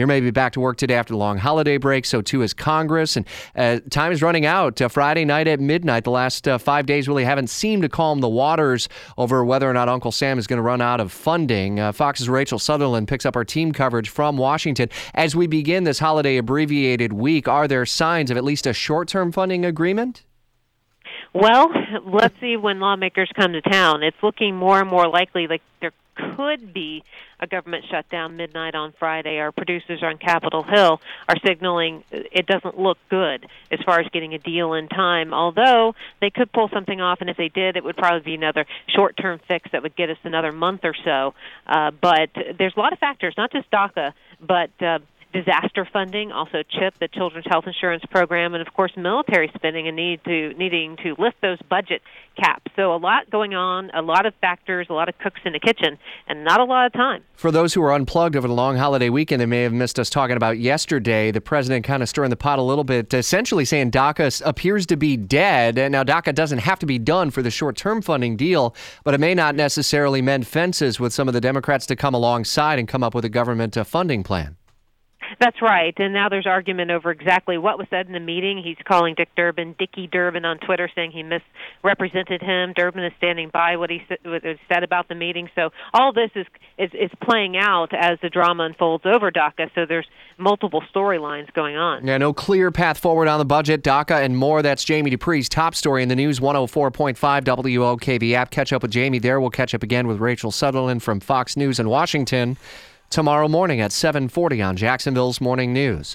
You're maybe back to work today after the long holiday break. So too is Congress. And uh, time is running out. Uh, Friday night at midnight, the last uh, five days really haven't seemed to calm the waters over whether or not Uncle Sam is going to run out of funding. Uh, Fox's Rachel Sutherland picks up our team coverage from Washington. As we begin this holiday abbreviated week, are there signs of at least a short term funding agreement? Well, let's see when lawmakers come to town. It's looking more and more likely like there could be a government shutdown midnight on Friday. Our producers on Capitol Hill are signaling it doesn't look good as far as getting a deal in time, although they could pull something off, and if they did, it would probably be another short term fix that would get us another month or so. Uh, but there's a lot of factors, not just DACA, but uh, disaster funding, also CHIP, the Children's Health Insurance Program, and of course military spending and need to needing to lift those budget caps. So a lot going on, a lot of factors, a lot of cooks in the kitchen, and not a lot of time. For those who are unplugged over the long holiday weekend, they may have missed us talking about yesterday. The president kind of stirring the pot a little bit, essentially saying DACA appears to be dead. Now DACA doesn't have to be done for the short-term funding deal, but it may not necessarily mend fences with some of the Democrats to come alongside and come up with a government uh, funding plan. That's right. And now there's argument over exactly what was said in the meeting. He's calling Dick Durbin Dickie Durbin on Twitter, saying he misrepresented him. Durbin is standing by what he said about the meeting. So all this is is, is playing out as the drama unfolds over DACA. So there's multiple storylines going on. Yeah, no clear path forward on the budget, DACA, and more. That's Jamie Dupree's top story in the news 104.5 WOKV app. Catch up with Jamie there. We'll catch up again with Rachel Sutherland from Fox News in Washington tomorrow morning at 7:40 on Jacksonville's Morning News.